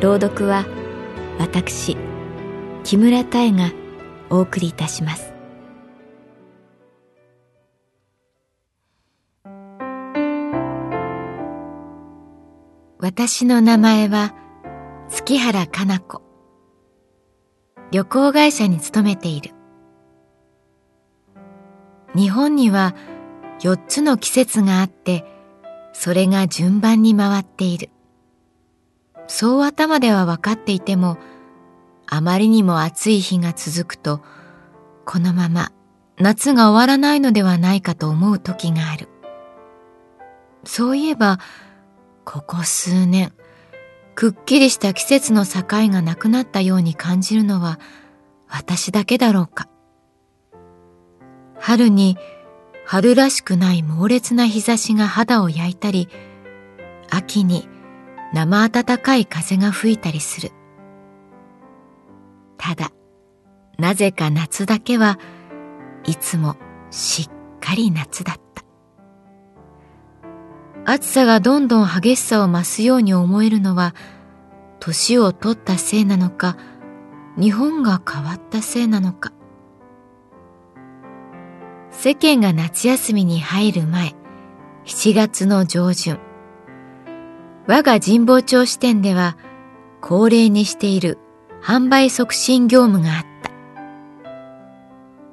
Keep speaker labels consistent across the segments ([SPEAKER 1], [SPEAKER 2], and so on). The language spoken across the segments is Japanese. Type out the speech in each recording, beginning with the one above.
[SPEAKER 1] 朗読は私木村多江がお送りいたします。私の名前は月原かな子。旅行会社に勤めている。日本には4つの季節があってそれが順番に回っている。そう頭では分かっていてもあまりにも暑い日が続くとこのまま夏が終わらないのではないかと思う時がある。そういえばここ数年くっきりした季節の境がなくなったように感じるのは私だけだろうか。春に春らしくない猛烈な日差しが肌を焼いたり、秋に生暖かい風が吹いたりする。ただ、なぜか夏だけはいつもしっかり夏だった。暑さがどんどん激しさを増すように思えるのは、年を取ったせいなのか、日本が変わったせいなのか。世間が夏休みに入る前、7月の上旬、我が神保町支店では恒例にしている販売促進業務があった。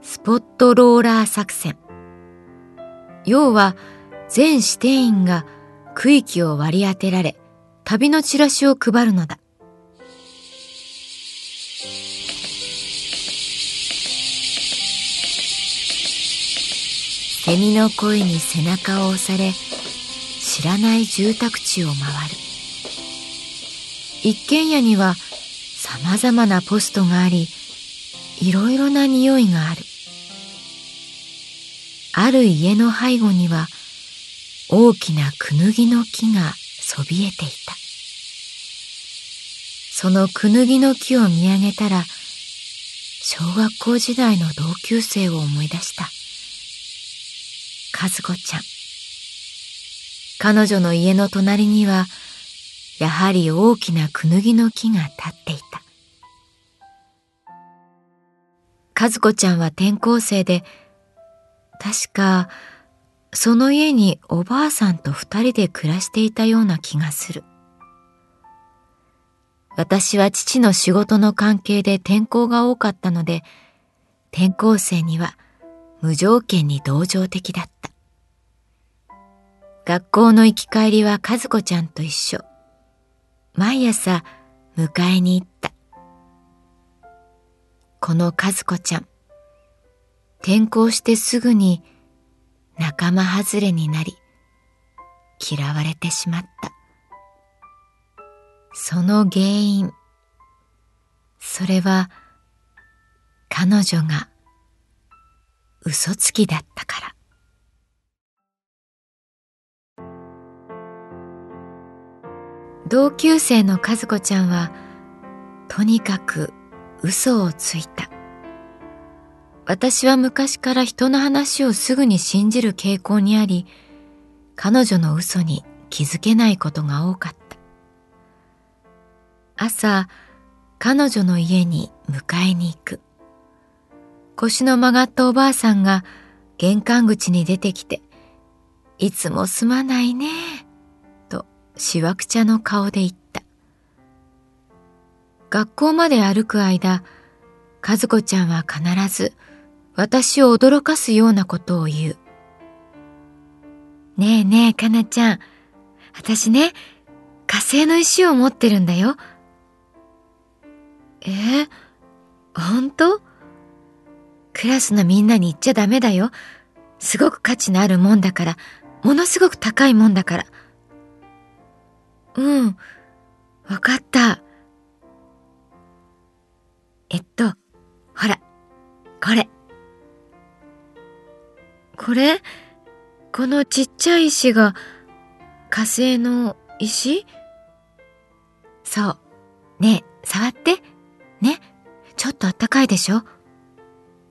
[SPEAKER 1] スポットローラー作戦。要は全支店員が区域を割り当てられ、旅のチラシを配るのだ。セミの声に背中を押され知らない住宅地を回る。一軒家にはさまざまなポストがありいろいろな匂いがある。ある家の背後には大きなクヌギの木がそびえていた。そのクヌギの木を見上げたら小学校時代の同級生を思い出した。和子ちゃん。彼女の家の隣には、やはり大きなクヌギの木が立っていた。和子ちゃんは転校生で、確か、その家におばあさんと二人で暮らしていたような気がする。私は父の仕事の関係で転校が多かったので、転校生には無条件に同情的だった。学校の行き帰りは和子ちゃんと一緒。毎朝迎えに行った。この和子ちゃん、転校してすぐに仲間外れになり、嫌われてしまった。その原因、それは彼女が嘘つきだったから。同級生の和子ちゃんはとにかく嘘をついた。私は昔から人の話をすぐに信じる傾向にあり、彼女の嘘に気づけないことが多かった。朝、彼女の家に迎えに行く。腰の曲がったおばあさんが玄関口に出てきて、いつもすまないね、しわくちゃの顔で言った。学校まで歩く間、和子ちゃんは必ず私を驚かすようなことを言う。ねえねえ、かなちゃん。私ね、火星の石を持ってるんだよ。えー、本当？クラスのみんなに言っちゃダメだよ。すごく価値のあるもんだから、ものすごく高いもんだから。うん、わかった。えっと、ほら、これ。これ？このちっちゃい石が火星の石？そう。ねえ、触って。ね。ちょっとあったかいでしょ？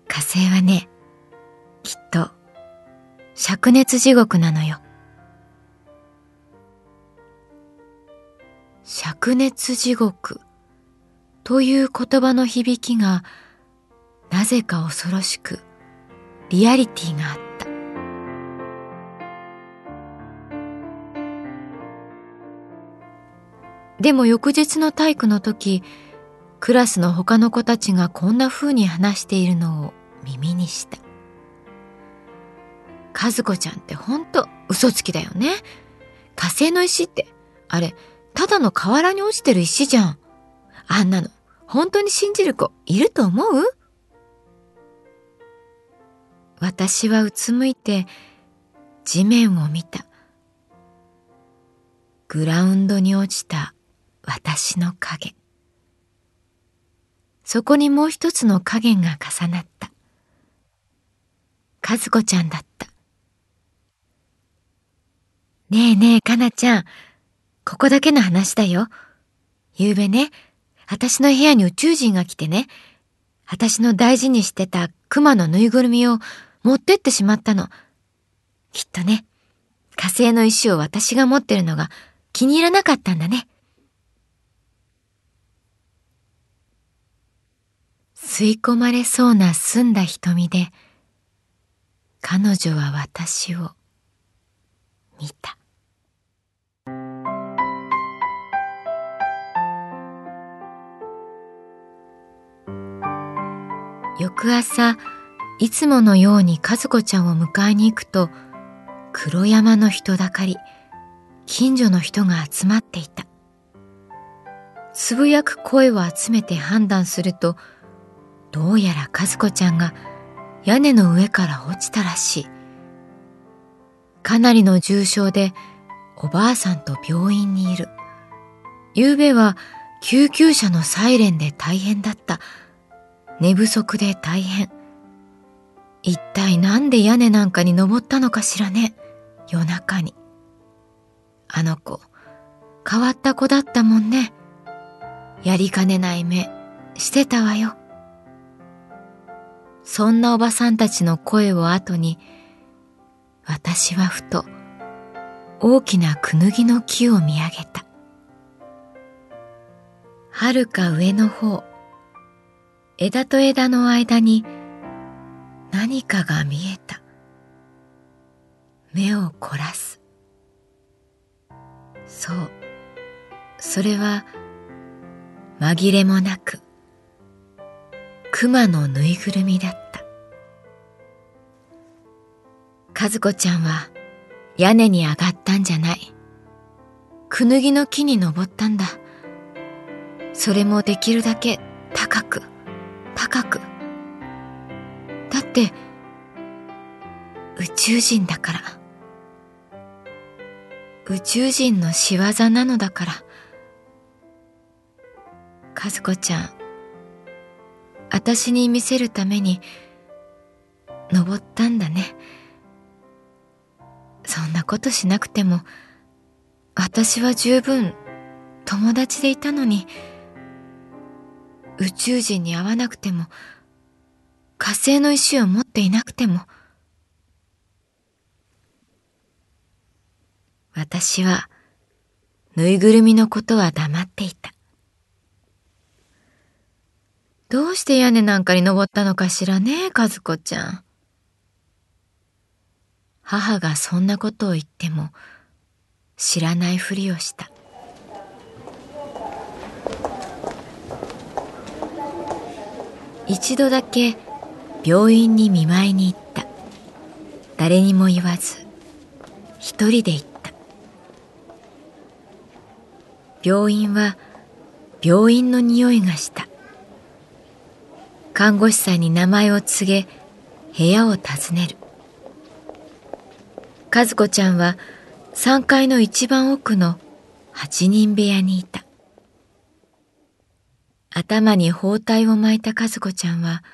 [SPEAKER 1] 火星はね、きっと、灼熱地獄なのよ。灼熱地獄という言葉の響きが、なぜか恐ろしく、リアリティがあった。でも翌日の体育の時、クラスの他の子たちがこんな風に話しているのを耳にした。和子ちゃんってほんと嘘つきだよね。火星の石って、あれ、ただの河原に落ちてる石じゃん。あんなの、本当に信じる子いると思う？私はうつむいて地面を見た。グラウンドに落ちた私の影。そこにもう一つの影が重なった。和子ちゃんだった。ねえねえ、かなちゃん。ここだけの話だよ。ゆうべね、私の部屋に宇宙人が来てね、私の大事にしてた熊のぬいぐるみを持ってってしまったの。きっとね、火星の石を私が持ってるのが気に入らなかったんだね。吸い込まれそうな澄んだ瞳で、彼女は私を見た。翌朝、いつものように和子ちゃんを迎えに行くと、黒山の人だかり、近所の人が集まっていた。つぶやく声を集めて判断すると、どうやら和子ちゃんが屋根の上から落ちたらしい。かなりの重傷でおばあさんと病院にいる。昨べは救急車のサイレンで大変だった。寝不足で大変。一体なんで屋根なんかに登ったのかしらね。夜中に。あの子、変わった子だったもんね。やりかねない目してたわよ。そんなおばさんたちの声を後に、私はふと大きなくぬぎの木を見上げた。はるか上の方、枝と枝の間に何かが見えた。目を凝らす。そう、それは紛れもなく熊のぬいぐるみだった。和子ちゃんは屋根に上がったんじゃない。くぬぎの木に登ったんだ。それもできるだけ高く、高く。だって、宇宙人だから。宇宙人の仕業なのだから。和子ちゃん、私に見せるために登ったんだね。そんなことしなくても私は十分友達でいたのに宇宙人に会わなくても火星の石を持っていなくても私はぬいぐるみのことは黙っていた。どうして屋根なんかに登ったのかしらね、和子ちゃん。母がそんなことを言っても、知らないふりをした一度だけ病院に見舞いに行った。誰にも言わず一人で行った。病院は病院の匂いがした。看護師さんに名前を告げ部屋を訪ねる。和子ちゃんは3階の一番奥の8人部屋にいた。頭に包帯を巻いた和子ちゃんは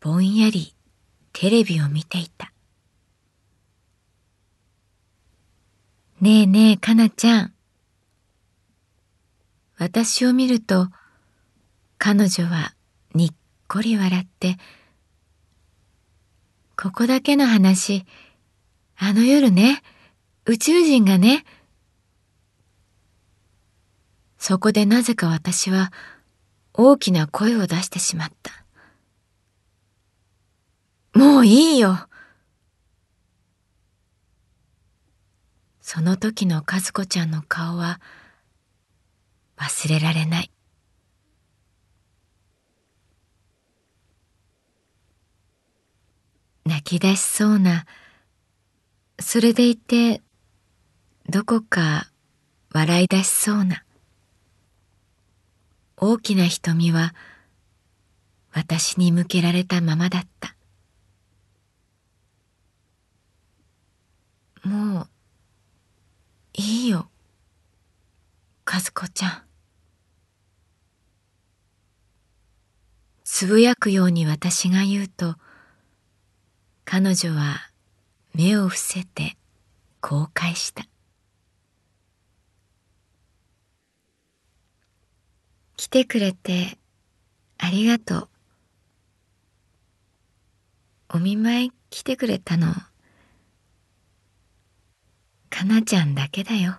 [SPEAKER 1] ぼんやりテレビを見ていた。ねえねえかなちゃん。私を見ると彼女はにっこり笑って「ここだけの話あの夜ね宇宙人がね」そこでなぜか私は大きな声を出してしまった。もういいよその時の和子ちゃんの顔は忘れられない。泣き出しそうな、それでいて、どこか笑い出しそうな。大きな瞳は私に向けられたままだった。もう、いいよ、和子ちゃん。つぶやくように私が言うと、彼女は目を伏せてこう返した。来てくれてありがとう。お見舞い来てくれたの、かなちゃんだけだよ。